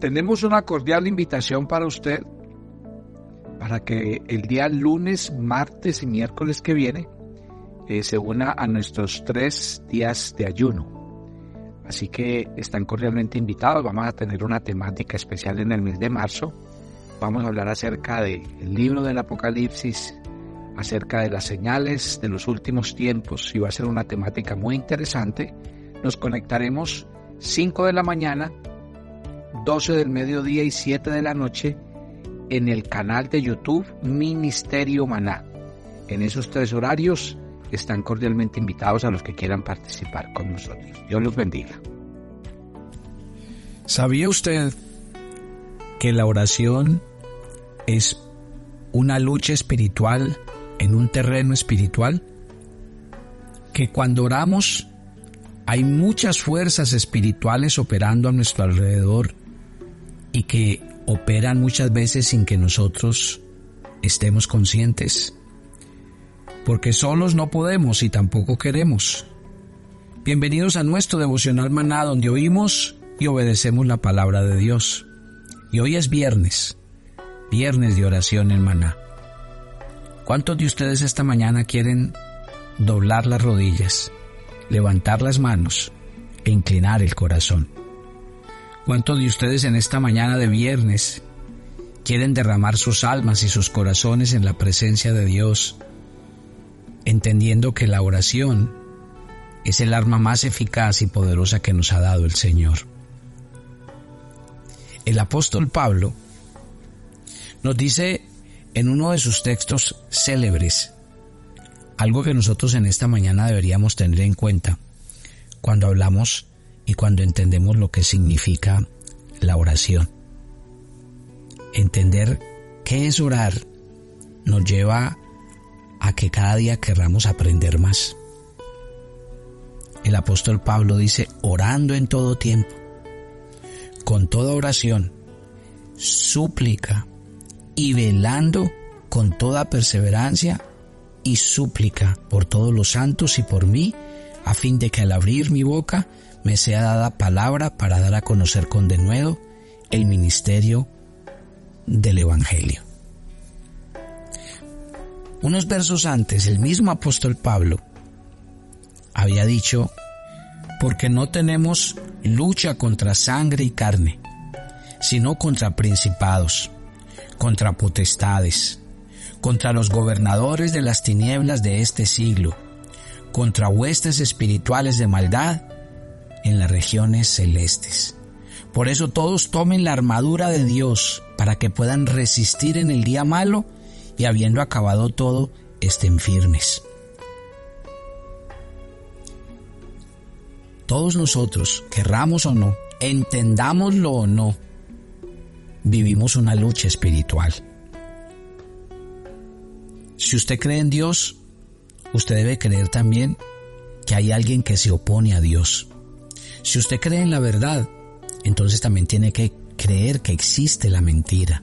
tenemos una cordial invitación para usted para que el día lunes, martes y miércoles que viene eh, se una a nuestros tres días de ayuno. Así que están cordialmente invitados. Vamos a tener una temática especial en el mes de marzo. Vamos a hablar acerca del libro del Apocalipsis, acerca de las señales de los últimos tiempos y va a ser una temática muy interesante. Nos conectaremos 5 de la mañana, 12 del mediodía y 7 de la noche en el canal de YouTube Ministerio Maná. En esos tres horarios están cordialmente invitados a los que quieran participar con nosotros. Dios los bendiga. ¿Sabía usted que la oración es una lucha espiritual en un terreno espiritual? Que cuando oramos hay muchas fuerzas espirituales operando a nuestro alrededor y que operan muchas veces sin que nosotros estemos conscientes. Porque solos no podemos y tampoco queremos. Bienvenidos a nuestro devocional maná donde oímos y obedecemos la palabra de Dios. Y hoy es viernes, viernes de oración en maná. ¿Cuántos de ustedes esta mañana quieren doblar las rodillas, levantar las manos e inclinar el corazón? ¿Cuántos de ustedes en esta mañana de viernes quieren derramar sus almas y sus corazones en la presencia de Dios, entendiendo que la oración es el arma más eficaz y poderosa que nos ha dado el Señor? El apóstol Pablo nos dice en uno de sus textos célebres algo que nosotros en esta mañana deberíamos tener en cuenta cuando hablamos y cuando entendemos lo que significa la oración. Entender qué es orar nos lleva a que cada día querramos aprender más. El apóstol Pablo dice, orando en todo tiempo, con toda oración, súplica y velando con toda perseverancia y súplica por todos los santos y por mí, a fin de que al abrir mi boca me sea dada palabra para dar a conocer con denuedo el ministerio del Evangelio. Unos versos antes, el mismo apóstol Pablo había dicho, porque no tenemos lucha contra sangre y carne, sino contra principados, contra potestades, contra los gobernadores de las tinieblas de este siglo, contra huestes espirituales de maldad en las regiones celestes. Por eso todos tomen la armadura de Dios para que puedan resistir en el día malo y habiendo acabado todo, estén firmes. Todos nosotros, querramos o no, entendámoslo o no, vivimos una lucha espiritual. Si usted cree en Dios, usted debe creer también que hay alguien que se opone a Dios. Si usted cree en la verdad, entonces también tiene que creer que existe la mentira.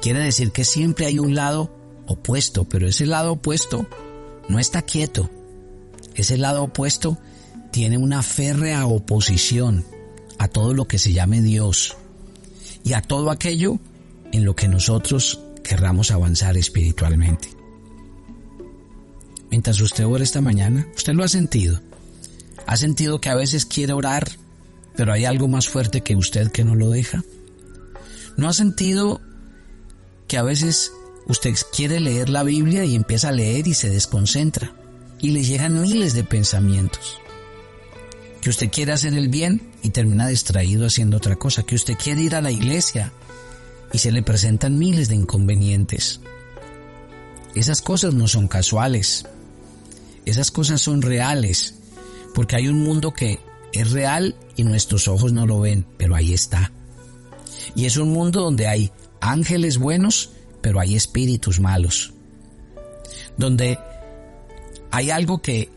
Quiere decir que siempre hay un lado opuesto, pero ese lado opuesto no está quieto. Ese lado opuesto tiene una férrea oposición a todo lo que se llame Dios y a todo aquello en lo que nosotros querramos avanzar espiritualmente. Mientras usted ora esta mañana, usted lo ha sentido. ¿Ha sentido que a veces quiere orar, pero hay algo más fuerte que usted que no lo deja? ¿No ha sentido que a veces usted quiere leer la Biblia y empieza a leer y se desconcentra y le llegan miles de pensamientos? Que usted quiere hacer el bien y termina distraído haciendo otra cosa. Que usted quiere ir a la iglesia y se le presentan miles de inconvenientes. Esas cosas no son casuales. Esas cosas son reales porque hay un mundo que es real y nuestros ojos no lo ven, pero ahí está. Y es un mundo donde hay ángeles buenos, pero hay espíritus malos. Donde hay algo que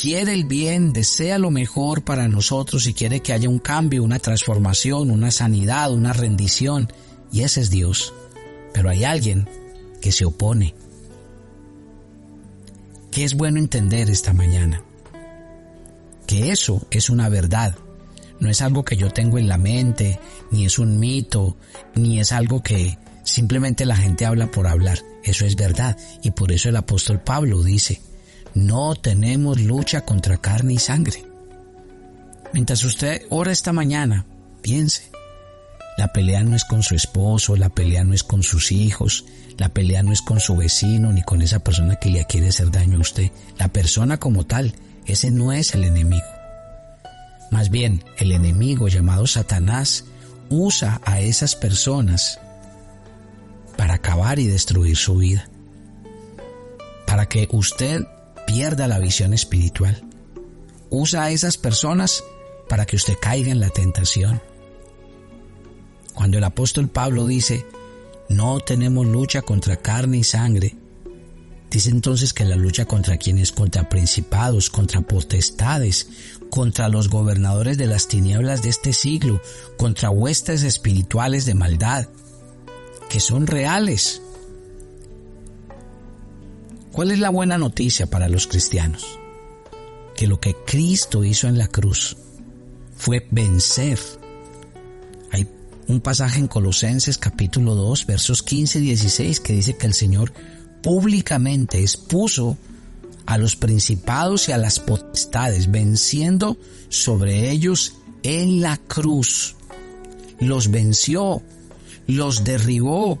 quiere el bien, desea lo mejor para nosotros y quiere que haya un cambio, una transformación, una sanidad, una rendición. Y ese es Dios. Pero hay alguien que se opone. ¿Qué es bueno entender esta mañana? Que eso es una verdad. no es algo que yo tengo en la mente, ni es un mito, ni es algo que simplemente la gente habla por hablar. Eso es verdad. Y por eso el apóstol Pablo dice, no tenemos lucha contra carne y sangre. Mientras usted ora esta mañana, piense, la pelea no es con su esposo, la pelea no es con sus hijos, la pelea no es con su vecino ni con esa persona que le quiere hacer daño a usted. La persona como tal, ese no es el enemigo. Más bien, el enemigo llamado Satanás usa a esas personas para acabar y destruir su vida. Para que usted pierda la visión espiritual. Usa a esas personas para que usted caiga en la tentación. Cuando el apóstol Pablo dice, no tenemos lucha contra carne y sangre, dice entonces que la lucha contra quienes, contra principados, contra potestades, contra los gobernadores de las tinieblas de este siglo, contra huestes espirituales de maldad, que son reales. ¿Cuál es la buena noticia para los cristianos? Que lo que Cristo hizo en la cruz fue vencer un pasaje en Colosenses capítulo 2 versos 15 y 16 que dice que el Señor públicamente expuso a los principados y a las potestades, venciendo sobre ellos en la cruz. Los venció, los derribó,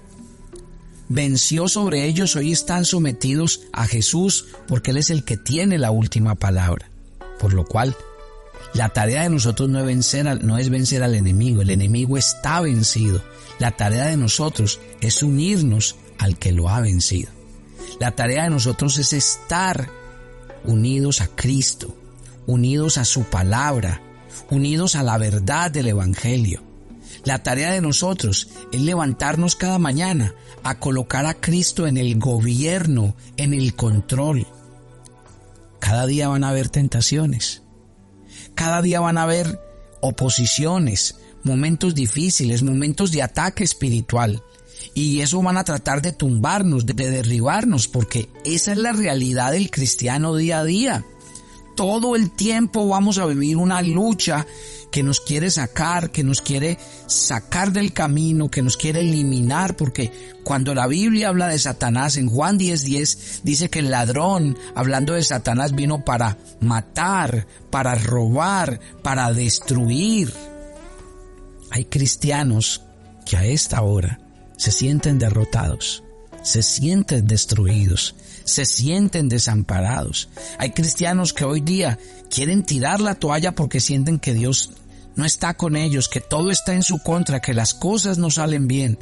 venció sobre ellos, hoy están sometidos a Jesús porque Él es el que tiene la última palabra. Por lo cual la tarea de nosotros no es, vencer al, no es vencer al enemigo, el enemigo está vencido. La tarea de nosotros es unirnos al que lo ha vencido. La tarea de nosotros es estar unidos a Cristo, unidos a su palabra, unidos a la verdad del Evangelio. La tarea de nosotros es levantarnos cada mañana a colocar a Cristo en el gobierno, en el control. Cada día van a haber tentaciones. Cada día van a haber oposiciones, momentos difíciles, momentos de ataque espiritual. Y eso van a tratar de tumbarnos, de derribarnos, porque esa es la realidad del cristiano día a día. Todo el tiempo vamos a vivir una lucha que nos quiere sacar, que nos quiere sacar del camino, que nos quiere eliminar, porque cuando la Biblia habla de Satanás en Juan 10:10 10, dice que el ladrón, hablando de Satanás, vino para matar, para robar, para destruir. Hay cristianos que a esta hora se sienten derrotados, se sienten destruidos, se sienten desamparados. Hay cristianos que hoy día quieren tirar la toalla porque sienten que Dios no está con ellos, que todo está en su contra, que las cosas no salen bien.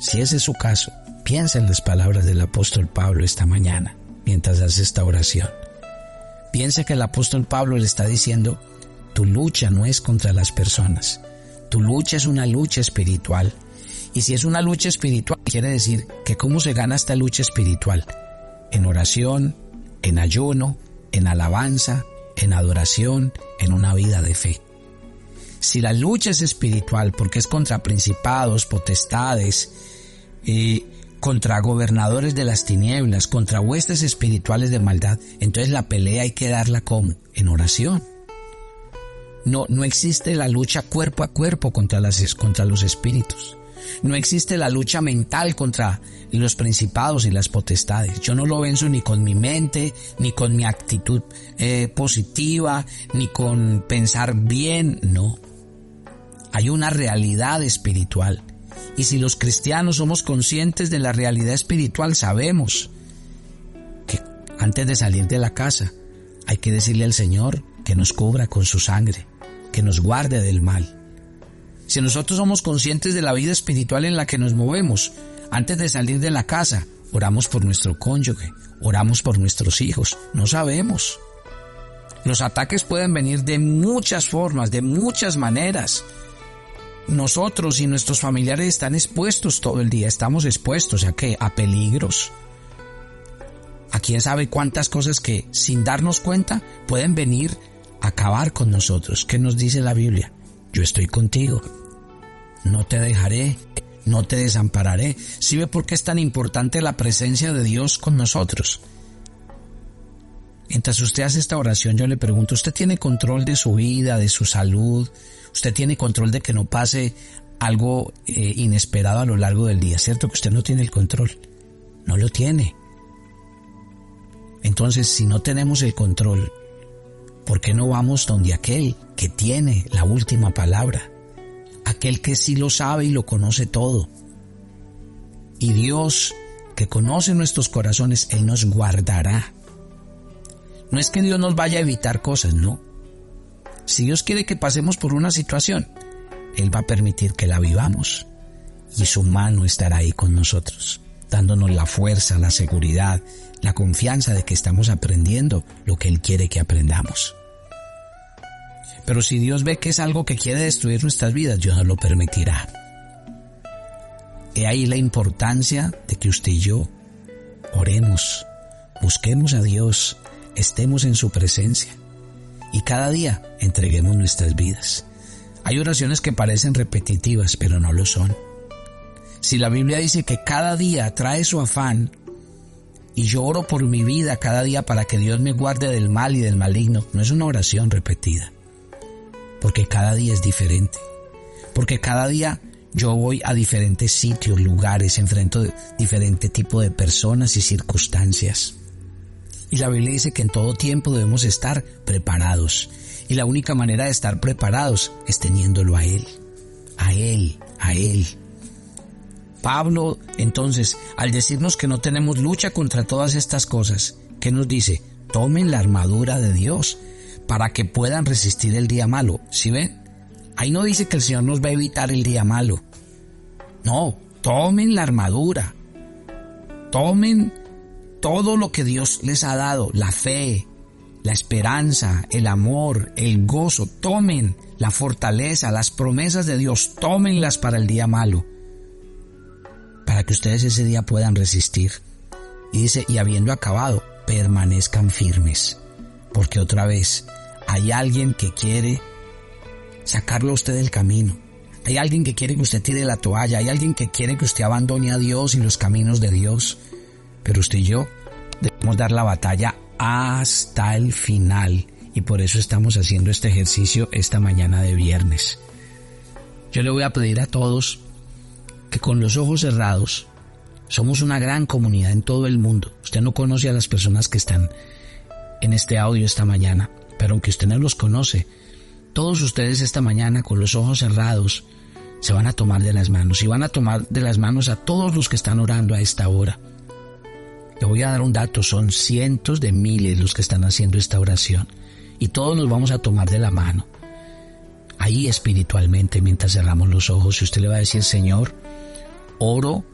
Si ese es su caso, piensa en las palabras del apóstol Pablo esta mañana, mientras hace esta oración. Piensa que el apóstol Pablo le está diciendo, tu lucha no es contra las personas, tu lucha es una lucha espiritual. Y si es una lucha espiritual, quiere decir que cómo se gana esta lucha espiritual. En oración, en ayuno, en alabanza, en adoración, en una vida de fe. Si la lucha es espiritual porque es contra principados, potestades, y contra gobernadores de las tinieblas, contra huestes espirituales de maldad, entonces la pelea hay que darla como en oración. No, existe la lucha cuerpo a cuerpo contra los espíritus. No existe la lucha mental contra los principados y las potestades. Yo no lo venzo ni con mi mente, ni con mi actitud eh, positiva, ni con pensar bien. No. Hay una realidad espiritual. Y si los cristianos somos conscientes de la realidad espiritual, sabemos que antes de salir de la casa hay que decirle al Señor que nos cubra con su sangre, que nos guarde del mal si nosotros somos conscientes de la vida espiritual en la que nos movemos, antes de salir de la casa, oramos por nuestro cónyuge, oramos por nuestros hijos, no sabemos. Los ataques pueden venir de muchas formas, de muchas maneras. Nosotros y nuestros familiares están expuestos todo el día, estamos expuestos a qué? A peligros. A quién sabe cuántas cosas que sin darnos cuenta pueden venir acabar con nosotros. ¿Qué nos dice la Biblia? Yo estoy contigo no te dejaré, no te desampararé. ¿Sí ve por qué es tan importante la presencia de Dios con nosotros? Mientras usted hace esta oración, yo le pregunto, ¿usted tiene control de su vida, de su salud? ¿Usted tiene control de que no pase algo eh, inesperado a lo largo del día? ¿Cierto que usted no tiene el control? No lo tiene. Entonces, si no tenemos el control, ¿por qué no vamos donde aquel que tiene la última palabra? Aquel que sí lo sabe y lo conoce todo. Y Dios, que conoce nuestros corazones, Él nos guardará no es que Dios nos vaya a evitar cosas, no. Si Dios quiere que pasemos por una situación, Él va a permitir que la vivamos y su mano estará ahí con nosotros, dándonos la fuerza, la seguridad, la confianza de que estamos aprendiendo lo que Él quiere que aprendamos. Pero si Dios ve que es algo que quiere destruir nuestras vidas, Dios no lo permitirá. He ahí la importancia de que usted y yo oremos, busquemos a Dios, estemos en su presencia y cada día entreguemos nuestras vidas. Hay oraciones que parecen repetitivas, pero no lo son. Si la Biblia dice que cada día trae su afán y yo oro por mi vida cada día para que Dios me guarde del mal y del maligno, no es una oración repetida, porque cada día es diferente, porque cada día yo voy a diferentes sitios, lugares, enfrento diferente tipo de personas y circunstancias. Y la Biblia dice que en todo tiempo debemos estar preparados. Y la única manera de estar preparados es teniéndolo a Él. A Él, a Él. Pablo, entonces, al decirnos que no tenemos lucha contra todas estas cosas, ¿qué nos dice? Tomen la armadura de Dios para que puedan resistir el día malo. ¿Sí ven? Ahí no dice que el Señor nos va a evitar el día malo. No, tomen la armadura. Tomen todo lo que Dios les ha dado, la fe, la esperanza, el amor, el gozo, tomen la fortaleza, las promesas de Dios, tómenlas para el día malo, para que ustedes ese día puedan resistir. Y dice, y habiendo acabado, permanezcan firmes, porque otra vez hay alguien que quiere sacarlo a usted del camino. Hay alguien que quiere que usted tire la toalla, hay alguien que quiere que usted abandone a Dios y los caminos de Dios. Pero usted y yo debemos dar la batalla hasta el final y por eso estamos haciendo este ejercicio esta mañana de viernes. Yo le voy a pedir a todos que con los ojos cerrados somos una gran comunidad en todo el mundo. Usted no conoce a las personas que están en este audio esta mañana, pero aunque usted no los conoce, todos ustedes esta mañana con los ojos cerrados se van a tomar de las manos y van a tomar de las manos a todos los que están orando a esta hora. Le voy a dar un dato, son cientos de miles los que están haciendo esta oración y todos nos vamos a tomar de la mano. Ahí espiritualmente, mientras cerramos los ojos, y usted le va a decir, Señor, oro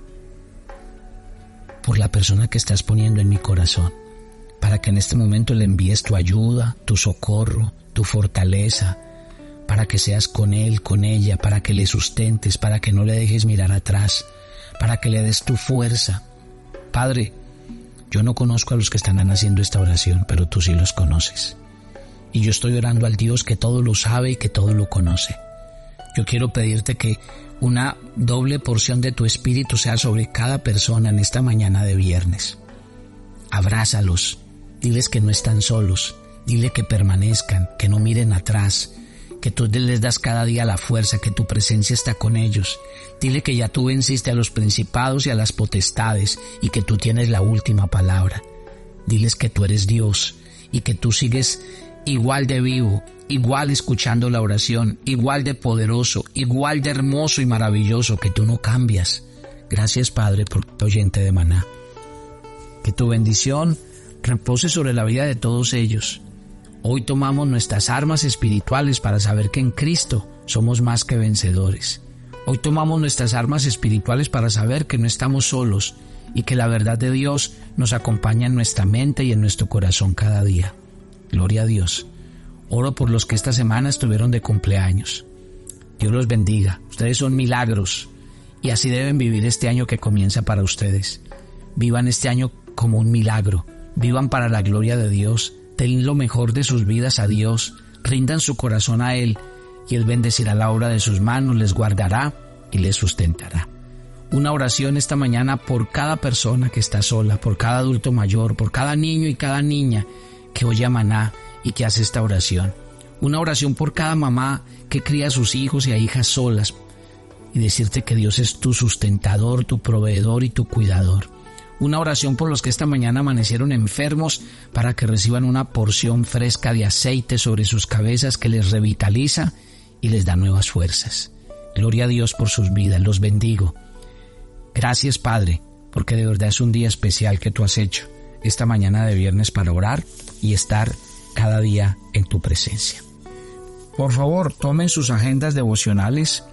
por la persona que estás poniendo en mi corazón, para que en este momento le envíes tu ayuda, tu socorro, tu fortaleza, para que seas con él, con ella, para que le sustentes, para que no le dejes mirar atrás, para que le des tu fuerza. Padre, yo no conozco a los que están haciendo esta oración, pero tú sí los conoces. Y yo estoy orando al Dios que todo lo sabe y que todo lo conoce. Yo quiero pedirte que una doble porción de tu espíritu sea sobre cada persona en esta mañana de viernes. Abrázalos, diles que no están solos, dile que permanezcan, que no miren atrás, que tú les das cada día la fuerza, que tu presencia está con ellos. Dile que ya tú venciste a los principados y a las potestades y que tú tienes la última palabra. Diles que tú eres Dios y que tú sigues igual de vivo, igual escuchando la oración, igual de poderoso, igual de hermoso y maravilloso, que tú no cambias. Gracias Padre por tu oyente de maná. Que tu bendición repose sobre la vida de todos ellos Hoy tomamos nuestras armas espirituales para saber que en Cristo somos más que vencedores. Hoy tomamos nuestras armas espirituales para saber que no estamos solos y que la verdad de Dios nos acompaña en nuestra mente y en nuestro corazón cada día. Gloria a Dios. Oro por los que esta semana estuvieron de cumpleaños. Dios los bendiga. Ustedes son milagros y así deben vivir este año que comienza para ustedes. Vivan este año como un milagro. Vivan para la gloria de Dios den lo mejor de sus vidas a Dios, rindan su corazón a Él, y Él bendecirá la obra de sus manos, les guardará y les sustentará. Una oración esta mañana por cada persona que está sola, por cada adulto mayor, por cada niño y cada niña que oye a Maná y que hace esta oración. Una oración por cada mamá que cría a sus hijos y a hijas solas. Y decirte que Dios es tu sustentador, tu proveedor y tu cuidador. Una oración por los que esta mañana amanecieron enfermos para que reciban una porción fresca de aceite sobre sus cabezas que les revitaliza y les da nuevas fuerzas. Gloria a Dios por sus vidas, los bendigo. Gracias Padre, porque de verdad es un día especial que tú has hecho esta mañana de viernes para orar y estar cada día en tu presencia. Por favor, tomen sus agendas devocionales.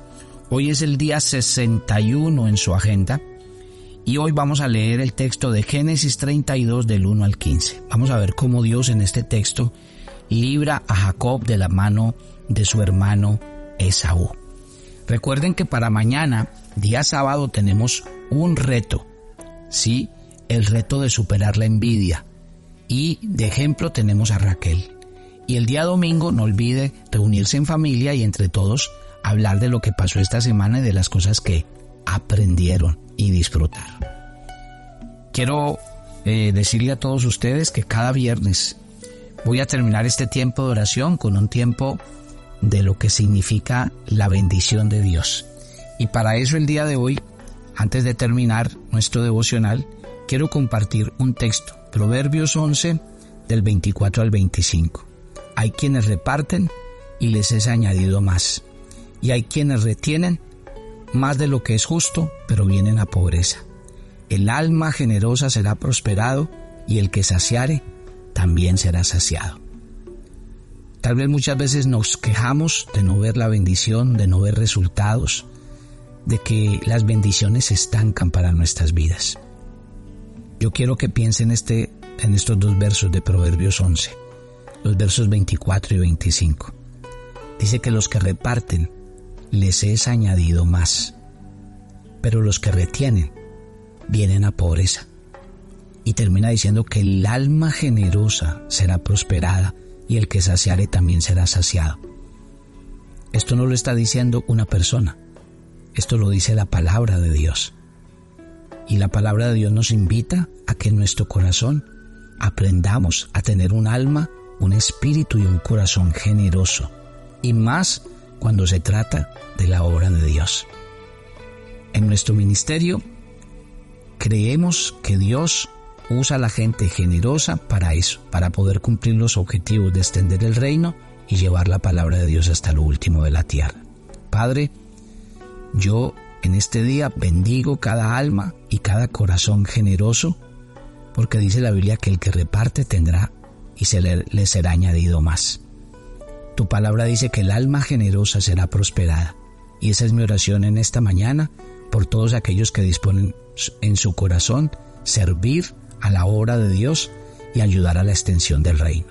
Hoy es el día 61 en su agenda y hoy vamos a leer el texto de Génesis 32 del 1 al 15. Vamos a ver cómo Dios en este texto libra a Jacob de la mano de su hermano Esaú. Recuerden que para mañana, día sábado, tenemos un reto. Sí, el reto de superar la envidia. Y de ejemplo tenemos a Raquel. Y el día domingo no olvide reunirse en familia y entre todos hablar de lo que pasó esta semana y de las cosas que aprendieron y disfrutar. Quiero eh, decirle a todos ustedes que cada viernes voy a terminar este tiempo de oración con un tiempo de lo que significa la bendición de Dios. Y para eso el día de hoy, antes de terminar nuestro devocional, quiero compartir un texto, Proverbios 11, del 24 al 25. Hay quienes reparten y les es añadido más. Y hay quienes retienen más de lo que es justo, pero vienen a pobreza. El alma generosa será prosperado y el que saciare también será saciado. Tal vez muchas veces nos quejamos de no ver la bendición, de no ver resultados, de que las bendiciones se estancan para nuestras vidas. Yo quiero que piensen este, en estos dos versos de Proverbios 11, los versos 24 y 25. Dice que los que reparten les es añadido más, pero los que retienen vienen a pobreza. Y termina diciendo que el alma generosa será prosperada y el que saciare también será saciado. Esto no lo está diciendo una persona, esto lo dice la palabra de Dios. Y la palabra de Dios nos invita a que en nuestro corazón aprendamos a tener un alma, un espíritu y un corazón generoso. Y más cuando se trata de la obra de Dios. En nuestro ministerio creemos que Dios usa a la gente generosa para eso, para poder cumplir los objetivos de extender el reino y llevar la palabra de Dios hasta lo último de la tierra. Padre, yo en este día bendigo cada alma y cada corazón generoso, porque dice la Biblia que el que reparte tendrá y se le, le será añadido más. Tu palabra dice que el alma generosa será prosperada. Y esa es mi oración en esta mañana por todos aquellos que disponen en su corazón servir a la obra de Dios y ayudar a la extensión del reino.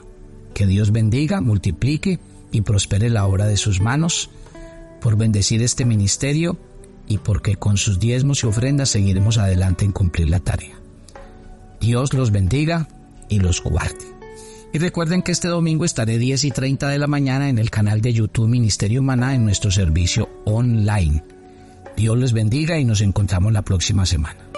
Que Dios bendiga, multiplique y prospere la obra de sus manos por bendecir este ministerio y porque con sus diezmos y ofrendas seguiremos adelante en cumplir la tarea. Dios los bendiga y los guarde. Y recuerden que este domingo estaré 10 y 30 de la mañana en el canal de YouTube Ministerio Maná en nuestro servicio online. Dios les bendiga y nos encontramos la próxima semana.